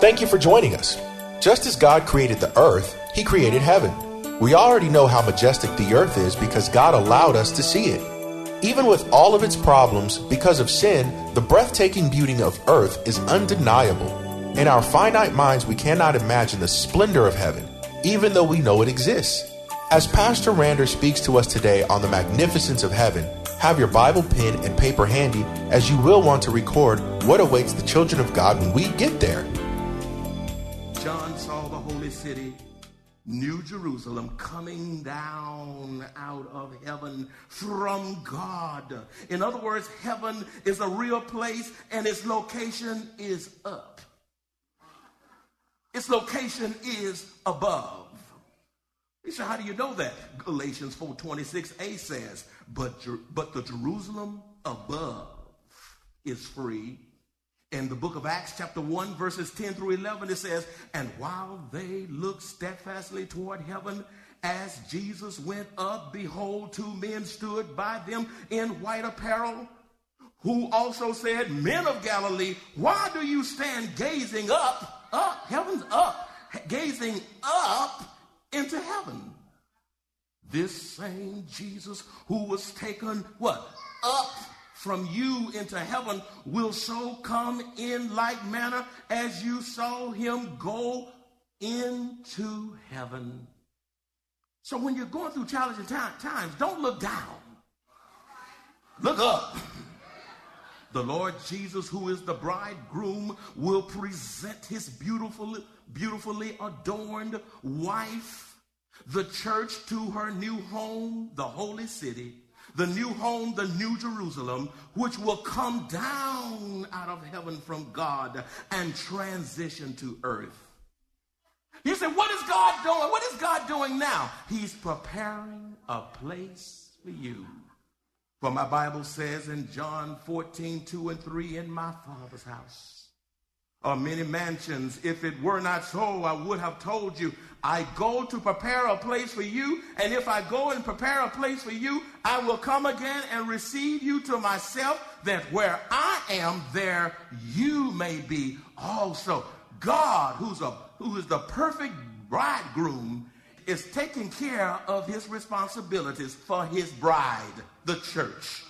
Thank you for joining us. Just as God created the earth, He created heaven. We already know how majestic the earth is because God allowed us to see it. Even with all of its problems, because of sin, the breathtaking beauty of earth is undeniable. In our finite minds, we cannot imagine the splendor of heaven, even though we know it exists. As Pastor Rander speaks to us today on the magnificence of heaven, have your Bible, pen, and paper handy as you will want to record what awaits the children of God when we get there. City, New Jerusalem, coming down out of heaven from God. In other words, heaven is a real place and its location is up. Its location is above. He said, how do you know that? Galatians 4.26a says, but, but the Jerusalem above is free in the book of Acts, chapter 1, verses 10 through 11, it says, And while they looked steadfastly toward heaven, as Jesus went up, behold, two men stood by them in white apparel, who also said, Men of Galilee, why do you stand gazing up, up, heaven's up, gazing up into heaven? This same Jesus who was taken, what? Up from you into heaven will so come in like manner as you saw him go into heaven. So when you're going through challenging times, don't look down. Look up. The Lord Jesus, who is the bridegroom, will present his beautiful, beautifully adorned wife, the church, to her new home, the holy city the new home, the new Jerusalem, which will come down out of heaven from God and transition to earth. You say, what is God doing? What is God doing now? He's preparing a place for you. For my Bible says in John 14, 2 and 3, in my Father's house are many mansions. If it were not so, I would have told you. I go to prepare a place for you, and if I go and prepare a place for you, I will come again and receive you to myself, that where I am, there you may be also. God, who's a who is the perfect bridegroom, is taking care of his responsibilities for his bride, the church.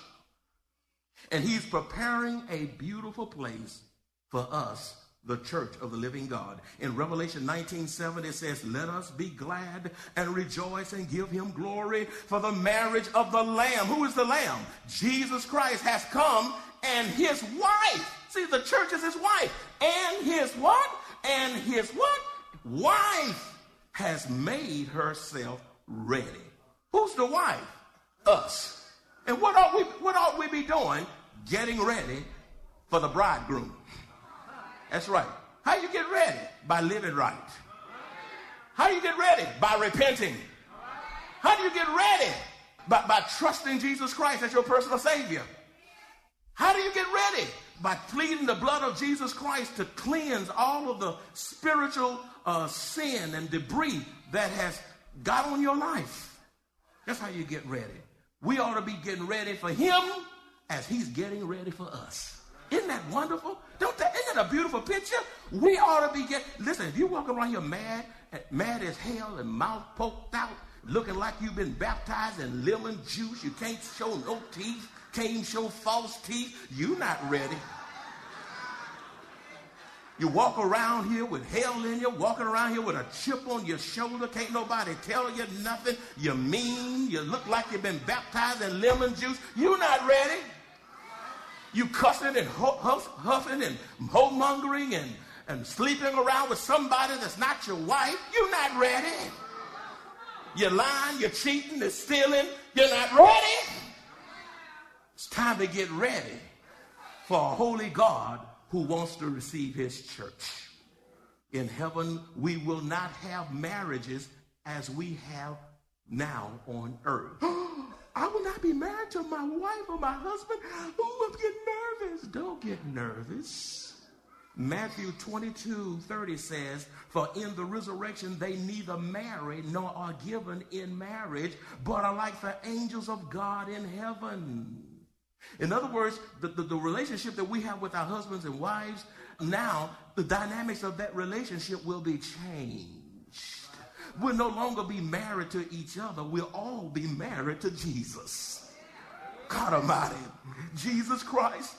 And he's preparing a beautiful place for us the church of the living God. In Revelation 19 7, it says, Let us be glad and rejoice and give him glory for the marriage of the Lamb. Who is the Lamb? Jesus Christ has come and his wife. See, the church is his wife. And his what? And his what? Wife has made herself ready. Who's the wife? Us. And what ought we, what ought we be doing? Getting ready for the bridegroom. That's right. How you get ready? By living right. How do you get ready? By repenting. How do you get ready? By, by trusting Jesus Christ as your personal Savior. How do you get ready? By pleading the blood of Jesus Christ to cleanse all of the spiritual uh, sin and debris that has got on your life. That's how you get ready. We ought to be getting ready for Him as He's getting ready for us. Isn't that wonderful? A beautiful picture? We ought to be get. Listen, if you walk around here mad, eh, mad as hell, and mouth poked out, looking like you've been baptized in lemon juice, you can't show no teeth, can't show false teeth. You're not ready. You walk around here with hell in you, walking around here with a chip on your shoulder. Can't nobody tell you nothing. You're mean. You look like you've been baptized in lemon juice. You're not ready. You cussing and huff, huffing and homongering and, and sleeping around with somebody that's not your wife. You're not ready. you're lying, you're cheating, you're stealing, you're not ready. It's time to get ready for a holy God who wants to receive his church. In heaven, we will not have marriages as we have now on earth. I will not be married to my wife or my husband. Ooh, I'm getting nervous. Don't get nervous. Matthew 22, 30 says, For in the resurrection they neither marry nor are given in marriage, but are like the angels of God in heaven. In other words, the, the, the, relationship that we have with our husbands and wives, now the dynamics of that relationship will be changed. We'll no longer be married to each other. We'll all be married to Jesus. God Almighty, Jesus Christ,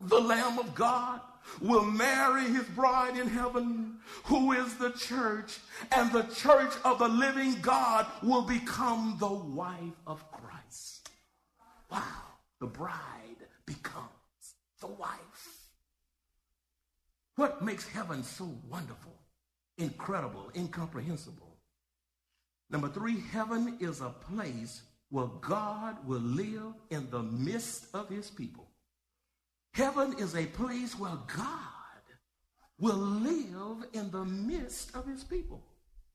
the Lamb of God, will marry his bride in heaven, who is the church, and the church of the living God will become the wife of Christ. Wow, the bride becomes the wife. What makes heaven so wonderful, incredible, incomprehensible? Number three, heaven is a place where God will live in the midst of his people. Heaven is a place where God will live in the midst of his people.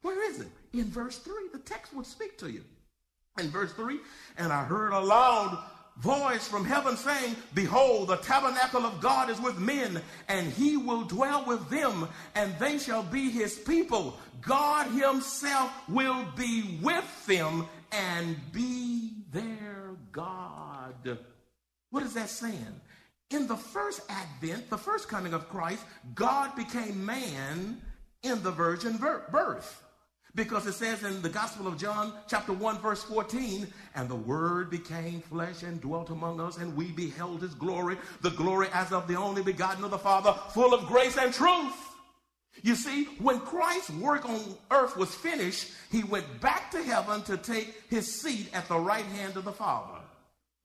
Where is it? In verse 3, the text will speak to you. In verse 3, and I heard a loud voice from heaven saying, Behold, the tabernacle of God is with men, and he will dwell with them, and they shall be his people. God himself will be with them and be their God. What is that saying? In the first advent, the first coming of Christ, God became man in the virgin birth. Because it says in the Gospel of John, chapter 1, verse 14, and the Word became flesh and dwelt among us, and we beheld his glory, the glory as of the only begotten of the Father, full of grace and truth. You see, when Christ's work on earth was finished, he went back to heaven to take his seat at the right hand of the Father.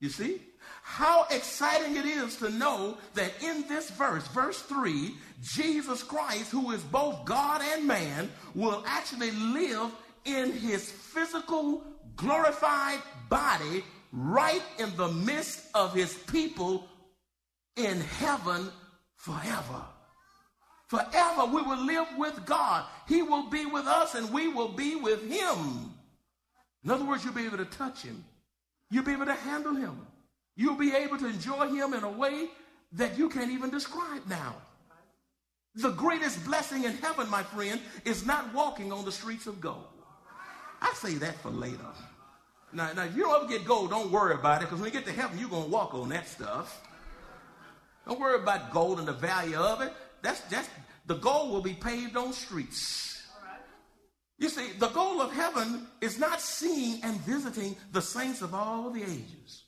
You see? How exciting it is to know that in this verse, verse 3, Jesus Christ, who is both God and man, will actually live in his physical, glorified body right in the midst of his people in heaven forever. Forever we will live with God. He will be with us and we will be with him. In other words, you'll be able to touch him. You'll be able to handle him. You'll be able to enjoy him in a way that you can't even describe now. The greatest blessing in heaven, my friend, is not walking on the streets of gold. I say that for later. Now, now if you don't ever get gold, don't worry about it, because when you get to heaven, you're going to walk on that stuff. Don't worry about gold and the value of it. That's just the gold will be paved on streets. You see, the goal of heaven is not seeing and visiting the saints of all the ages.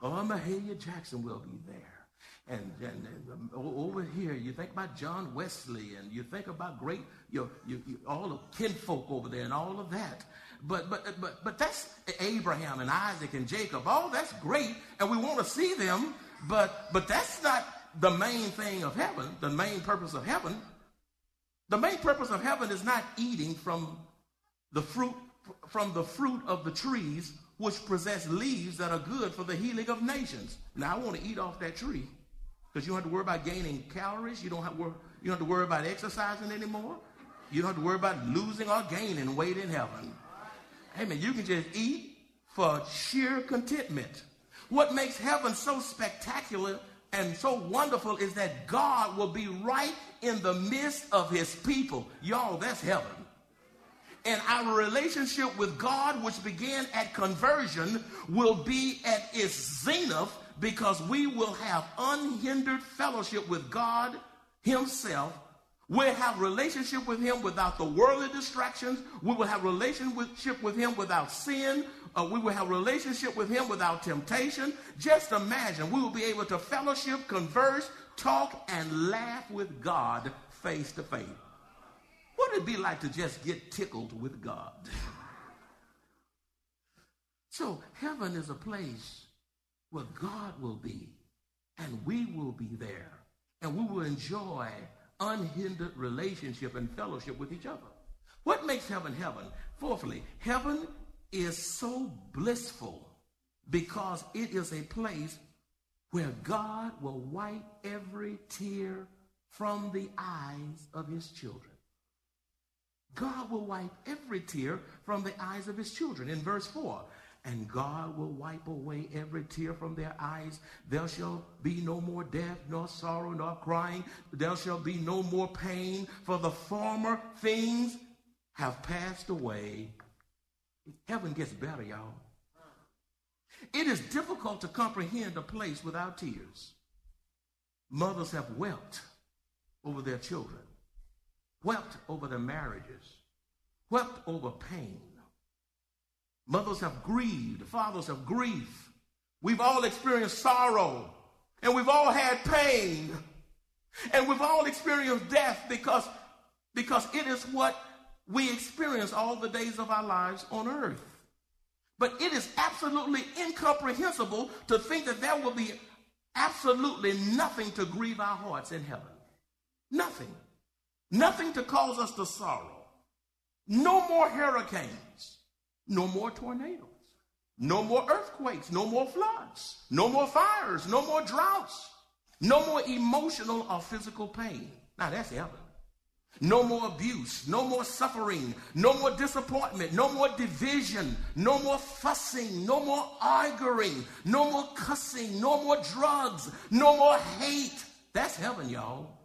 Oh, Mahalia Jackson will be there. And, and, and, um, over here, you think about John Wesley, and you think about great, you, you, you, all the kinfolk over there, and all of that. But but but but that's Abraham and Isaac and Jacob. Oh, that's great, and we want to see them. But but that's not the main thing of heaven. The main purpose of heaven. The main purpose of heaven is not eating from the fruit from the fruit of the trees which possess leaves that are good for the healing of nations. Now, I want to eat off that tree because you don't have to worry about gaining calories. You don't have, you don't have to worry about exercising anymore. You don't have to worry about losing or gaining weight in heaven. Amen. You can just eat for sheer contentment. What makes heaven so spectacular and so wonderful is that God will be right in the midst of his people. Y'all, that's heaven and our relationship with God, which began at conversion, will be at its zenith because we will have unhindered fellowship with God Himself. We'll have relationship with Him without the worldly distractions. We will have relationship with Him without sin. Uh, we will have relationship with Him without temptation. Just imagine we will be able to fellowship, converse, talk, and laugh with God face to face. It be like to just get tickled with God? So, heaven is a place where God will be, and we will be there, and we will enjoy unhindered relationship and fellowship with each other. What makes heaven heaven? Fourthly, heaven is so blissful because it is a place where God will wipe every tear from the eyes of his children. God will wipe every tear from the eyes of his children. In verse 4, and God will wipe away every tear from their eyes. There shall be no more death, nor sorrow, nor crying. There shall be no more pain, for the former things have passed away. Heaven gets better, y'all. It is difficult to comprehend a place without tears. Mothers have wept over their children, wept over their marriages, wept over pain. Mothers have grieved, fathers have grief. We've all experienced sorrow, and we've all had pain, and we've all experienced death because, because it is what we experience all the days of our lives on earth. But it is absolutely incomprehensible to think that there will be absolutely nothing to grieve our hearts in heaven. Nothing. Nothing to cause us to sorrow. No more hurricanes. No more tornadoes. No more earthquakes. No more floods. No more fires. No more droughts. No more emotional or physical pain. Now that's heaven. No more abuse, no more suffering, no more disappointment, no more division, no more fussing, no more arguing, no more cussing, no more drugs, no more hate. That's heaven, y'all.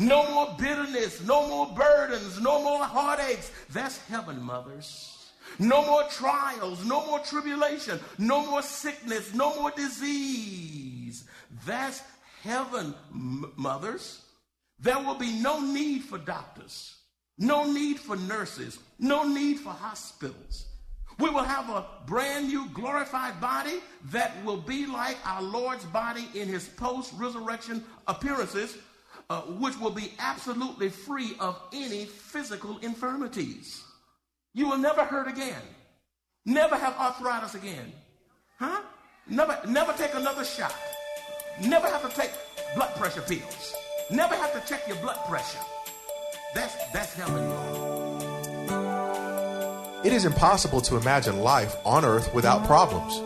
No more bitterness, no more burdens, no more heartaches. That's heaven, mothers. No more trials, no more tribulation, no more sickness, no more disease. That's heaven, mothers. There will be no need for doctors, no need for nurses, no need for hospitals. We will have a brand new glorified body that will be like our Lord's body in his post resurrection appearances uh, which will be absolutely free of any physical infirmities. You will never hurt again. Never have arthritis again. Huh? Never, never take another shot. Never have to take blood pressure pills. Never have to check your blood pressure. That's, that's heaven, It is impossible to imagine life on earth without problems.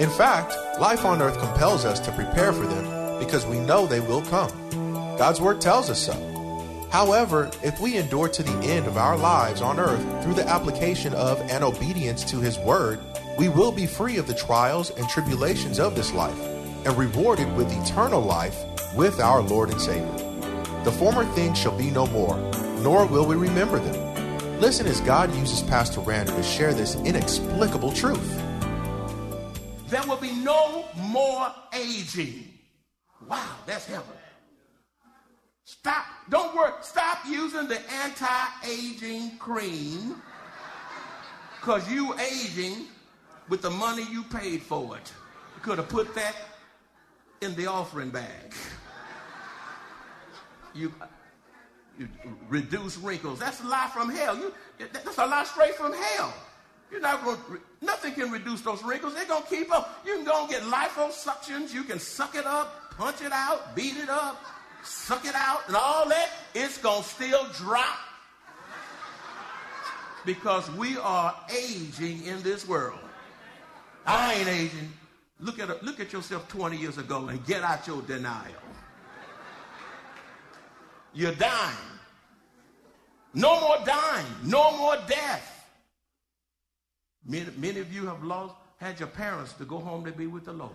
In fact, life on earth compels us to prepare for them because we know they will come. God's word tells us so. However, if we endure to the end of our lives on earth through the application of and obedience to his word, we will be free of the trials and tribulations of this life and rewarded with eternal life with our Lord and Savior. The former things shall be no more, nor will we remember them. Listen as God uses Pastor Rander to share this inexplicable truth. There will be no more aging. Wow, that's heaven. Stop, don't work. Stop using the anti-aging cream because you aging with the money you paid for it. You could have put that in the offering bag. You, you reduce wrinkles. That's a lie from hell. You, that's a lie straight from hell. You're not going. Nothing can reduce those wrinkles. They're gonna keep up. You can go and get liposuctions. You can suck it up, punch it out, beat it up suck it out and all that, it's going to still drop. Because we are aging in this world. I ain't aging. Look at, look at yourself 20 years ago and get out your denial. You're dying. No more dying. No more death. Many, many of you have lost, had your parents to go home to be with the Lord.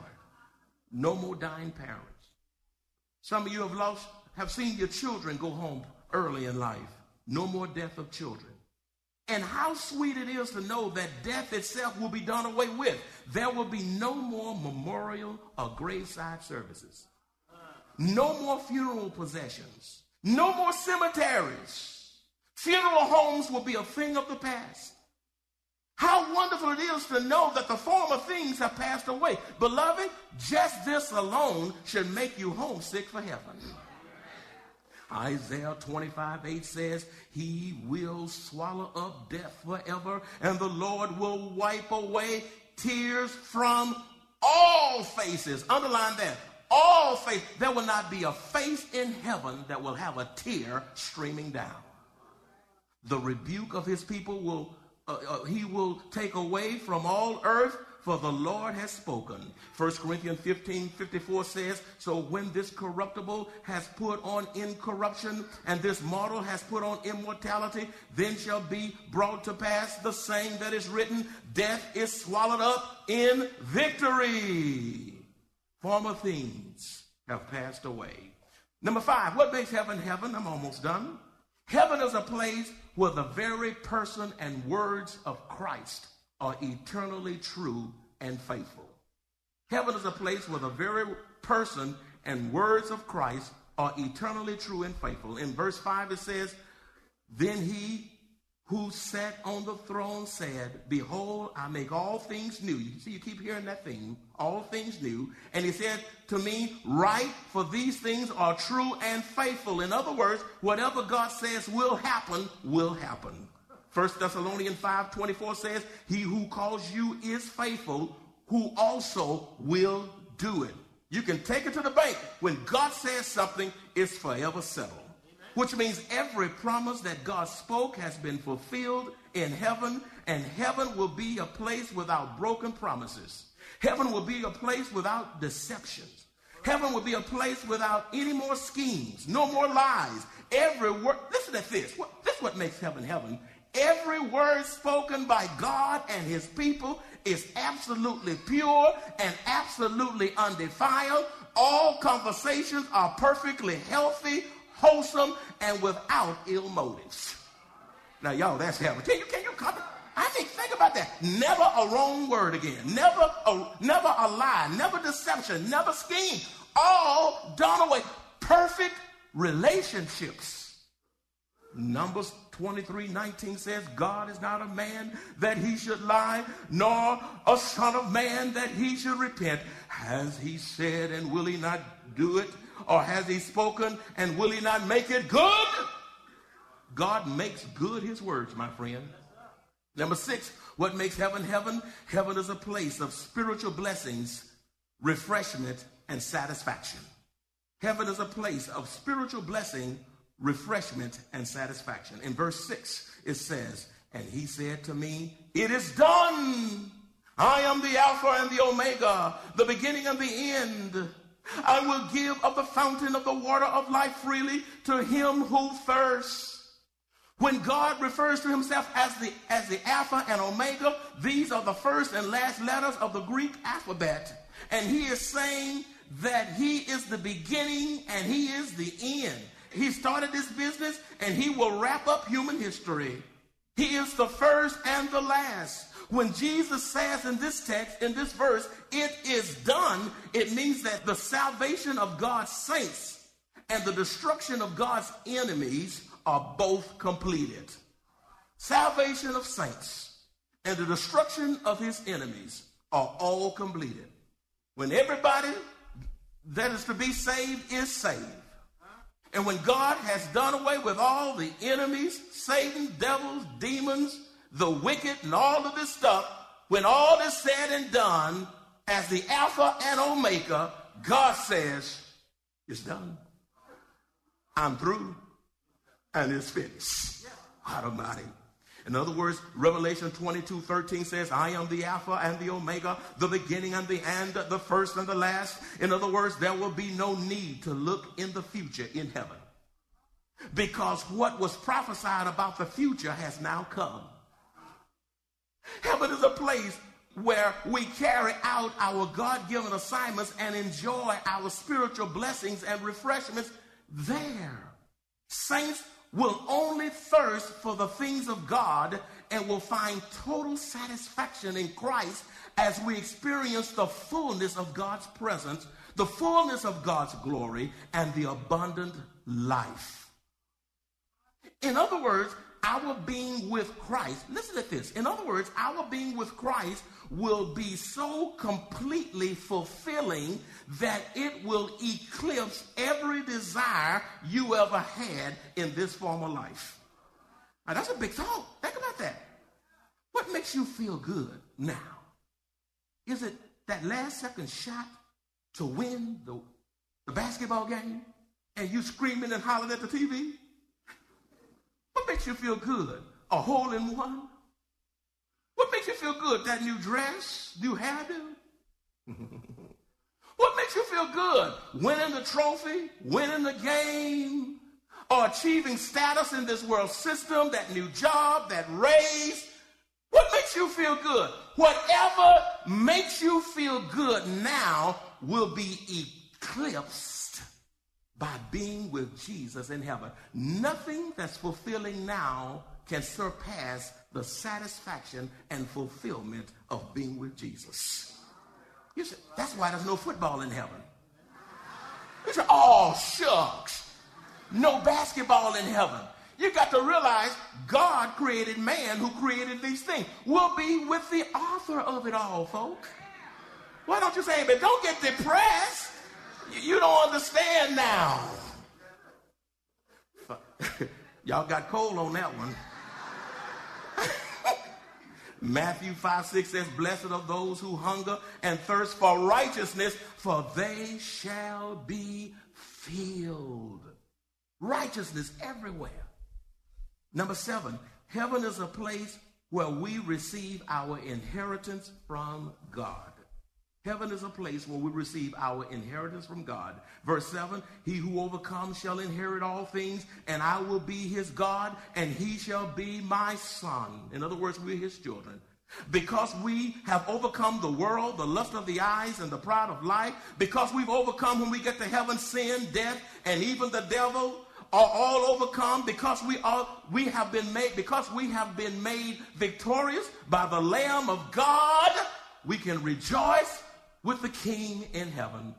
No more dying parents. Some of you have lost, have seen your children go home early in life. No more death of children. And how sweet it is to know that death itself will be done away with. There will be no more memorial or graveside services. No more funeral possessions, No more cemeteries. Funeral homes will be a thing of the past. How wonderful it is to know that the former things have passed away. Beloved, just this alone should make you homesick for heaven. Isaiah 25 8 says, He will swallow up death forever, and the Lord will wipe away tears from all faces. Underline that. All faces. There will not be a face in heaven that will have a tear streaming down. The rebuke of his people will uh, uh, he will take away from all earth for the Lord has spoken. 1 Corinthians 15 54 says, So when this corruptible has put on incorruption, and this mortal has put on immortality, then shall be brought to pass the saying that is written Death is swallowed up in victory. Former things have passed away. Number five, what makes heaven heaven? I'm almost done. Heaven is a place where the very person and words of Christ are eternally true and faithful. Heaven is a place where the very person and words of Christ are eternally true and faithful. In verse 5, it says, Then he who sat on the throne said, Behold, I make all things new. You see, you keep hearing that theme, all things new. And he said to me, Write, for these things are true and faithful. In other words, whatever God says will happen, will happen. 1 Thessalonians 5 24 says, He who calls you is faithful, who also will do it. You can take it to the bank. When God says something, it's forever settled. Which means every promise that God spoke has been fulfilled in heaven, and heaven will be a place without broken promises. Heaven will be a place without deceptions. Heaven will be a place without any more schemes, no more lies. Every word, listen to this. What, this is what makes heaven heaven. Every word spoken by God and his people is absolutely pure and absolutely undefiled. All conversations are perfectly healthy, wholesome, and without ill motives. Now, y'all, that's heaven. Can you, can you come? I think, think about that. Never a wrong word again. Never a, never a lie. Never deception. Never scheme. All done away. Perfect relationships. Numbers 23 19 says, God is not a man that he should lie, nor a son of man that he should repent. Has he said, and will he not do it? Or has he spoken, and will he not make it good? God makes good his words, my friend. Number six, what makes heaven heaven? Heaven is a place of spiritual blessings, refreshment, and satisfaction. Heaven is a place of spiritual blessing, refreshment, and satisfaction. In verse 6, it says, And he said to me, It is done. I am the Alpha and the Omega, the beginning and the end. I will give of the fountain of the water of life freely to him who thirsts. When God refers to himself as the, as the Alpha and Omega, these are the first and last letters of the Greek alphabet. And he is saying that he is the beginning and he is the end. He started this business and he will wrap up human history. He is the first and the last. When Jesus says in this text, in this verse, it is done, it means that the salvation of God's saints and the destruction of God's enemies are both completed. Salvation of saints and the destruction of his enemies are all completed. When everybody that is to be saved is saved, and when God has done away with all the enemies, Satan, devils, demons, the wicked, and all of this stuff, when all is said and done, as the Alpha and Omega, God says, it's done. I'm through. And it's finished. God Almighty. In other words, Revelation 22 13 says, I am the Alpha and the Omega, the beginning and the end, the first and the last. In other words, there will be no need to look in the future in heaven because what was prophesied about the future has now come. Heaven is a place where we carry out our God given assignments and enjoy our spiritual blessings and refreshments there. Saints will only thirst for the things of God and will find total satisfaction in Christ as we experience the fullness of God's presence, the fullness of God's glory, and the abundant life. In other words, our being with Christ, listen to this. In other words, our being with Christ will be so completely fulfilling that it will eclipse every desire you ever had in this former life. Now, that's a big thought. Think about that. What makes you feel good now? Is it that last second shot to win the, the basketball game and you screaming and hollering at the TV? What makes you feel good? A hole in one? What makes you feel good? That new dress, new hairdo? what makes you feel good? Winning the trophy, winning the game, or achieving status in this world system, that new job, that raise? What makes you feel good? Whatever makes you feel good now will be eclipsed by being with Jesus in heaven. Nothing that's fulfilling now can surpass the satisfaction and fulfillment of being with Jesus. You say, that's why there's no football in heaven. You say, oh, shucks. No basketball in heaven. You got to realize God created man who created these things. We'll be with the author of it all, folks. Why don't you say, but don't get depressed. You don't understand now. Y'all got cold on that one. Matthew 5 6 says, Blessed are those who hunger and thirst for righteousness, for they shall be filled. Righteousness everywhere. Number seven, heaven is a place where we receive our inheritance from God. Heaven is a place where we receive our inheritance from God. Verse 7 He who overcomes shall inherit all things, and I will be his God, and he shall be my son. In other words, we're his children. Because we have overcome the world, the lust of the eyes, and the pride of life, because we've overcome when we get to heaven sin, death, and even the devil, are all overcome because we are we have been made because we have been made victorious by the lamb of god we can rejoice with the king in heaven.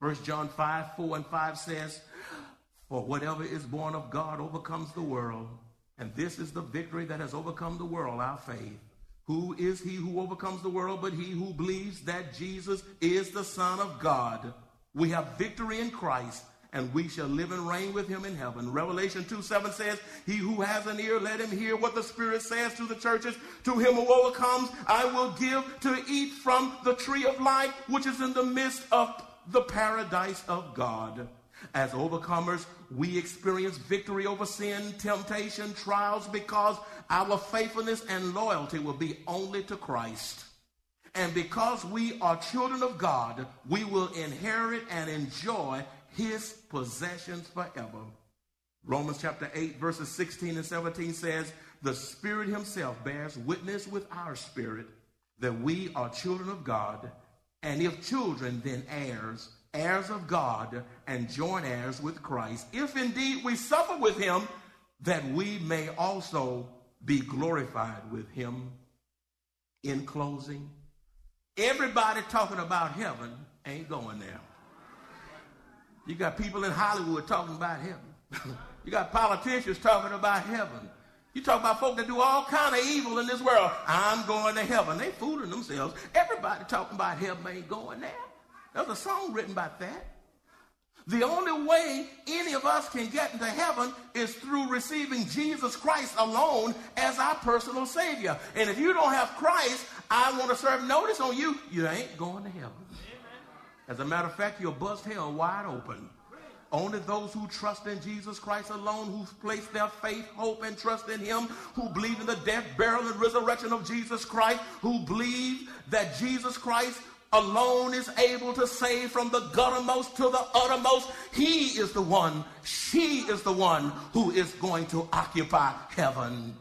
First John 5, 4 and 5 says, For whatever is born of God overcomes the world. And this is the victory that has overcome the world, our faith. Who is he who overcomes the world but he who believes that Jesus is the Son of God? We have victory in Christ and we shall live and reign with him in heaven. Revelation 2 7 says, He who has an ear, let him hear what the Spirit says to the churches. To him who overcomes, I will give to eat from the tree of life, which is in the midst of the paradise of God. As overcomers, we experience victory over sin, temptation, trials, because our faithfulness and loyalty will be only to Christ. And because we are children of God, we will inherit and enjoy his possessions forever. Romans chapter 8, verses 16 and 17 says, The Spirit Himself bears witness with our spirit that we are children of God, and if children, then heirs, heirs of God, and joint heirs with Christ, if indeed we suffer with Him, that we may also be glorified with Him. In closing, everybody talking about heaven ain't going there. You got people in Hollywood talking about heaven. you got politicians talking about heaven. You talk about folk that do all kind of evil in this world. I'm going to heaven. They fooling themselves. Everybody talking about heaven ain't going there. There's a song written about that. The only way any of us can get into heaven is through receiving Jesus Christ alone as our personal Savior. And if you don't have Christ, I want to serve notice on you. You ain't going to heaven. As a matter of fact, you'll bust hell wide open. Only those who trust in Jesus Christ alone, who place their faith, hope, and trust in Him, who believe in the death, burial, and resurrection of Jesus Christ, who believe that Jesus Christ alone is able to save from the guttermost to the uttermost. He is the one, she is the one who is going to occupy heaven.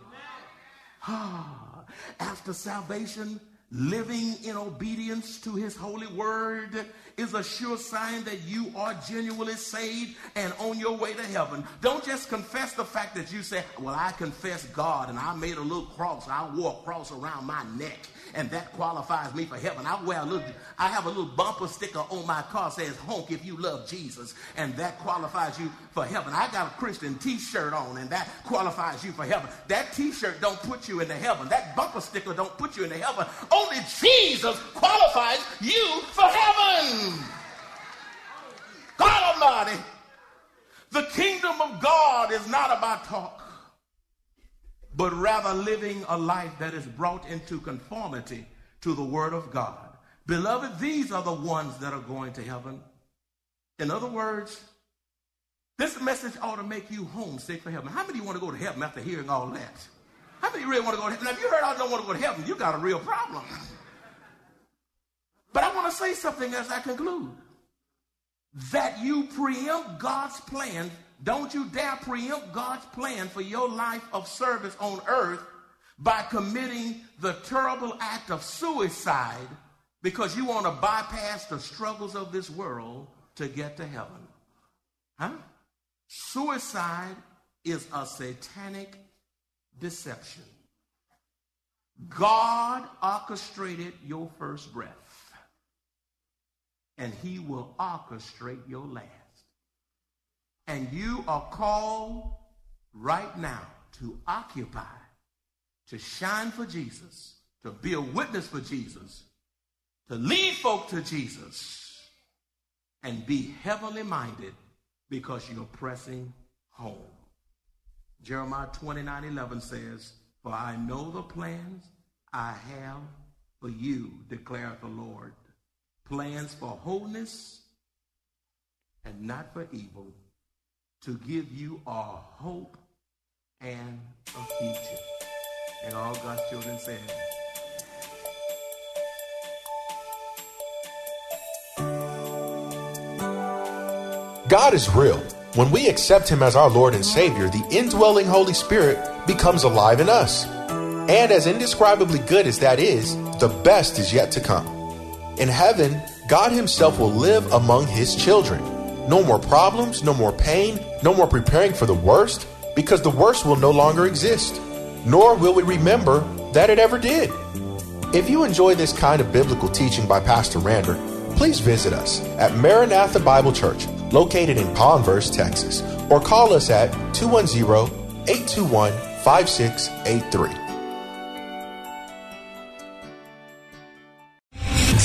Ah, after salvation, living in obedience to his holy word is a sure sign that you are genuinely saved and on your way to heaven. Don't just confess the fact that you say, Well, I confess God and I made a little cross. I wore a cross around my neck and that qualifies me for heaven. I wear a little, I have a little bumper sticker on my car says honk if you love Jesus, and that qualifies you for heaven. I got a Christian t-shirt on, and that qualifies you for heaven. That t-shirt don't put you into heaven. That bumper sticker don't put you into heaven. Only Jesus qualifies you for heaven. Almighty, the kingdom of God is not about talk but rather living a life that is brought into conformity to the Word of God. Beloved, these are the ones that are going to heaven. In other words, this message ought to make you homesick for heaven. How many want to go to heaven after hearing all that? How many really want to go to heaven? Now, if you heard I don't want to go to heaven, you got a real problem. But I want to say something as I conclude. That you preempt God's plan. Don't you dare preempt God's plan for your life of service on earth by committing the terrible act of suicide because you want to bypass the struggles of this world to get to heaven. Huh? Suicide is a satanic deception. God orchestrated your first breath, and He will orchestrate your last. And you are called right now to occupy, to shine for Jesus, to be a witness for Jesus, to lead folk to Jesus, and be heavenly minded because you're pressing home. Jeremiah 29 11 says, For I know the plans I have for you, declares the Lord. Plans for wholeness and not for evil, to give you a hope and a future. And all God's children said, God is real. When we accept Him as our Lord and Savior, the indwelling Holy Spirit becomes alive in us. And as indescribably good as that is, the best is yet to come. In heaven, God Himself will live among His children. No more problems, no more pain, no more preparing for the worst, because the worst will no longer exist. Nor will we remember that it ever did. If you enjoy this kind of biblical teaching by Pastor Rander, please visit us at Maranatha Bible Church located in Converse, Texas, or call us at 210 821 5683.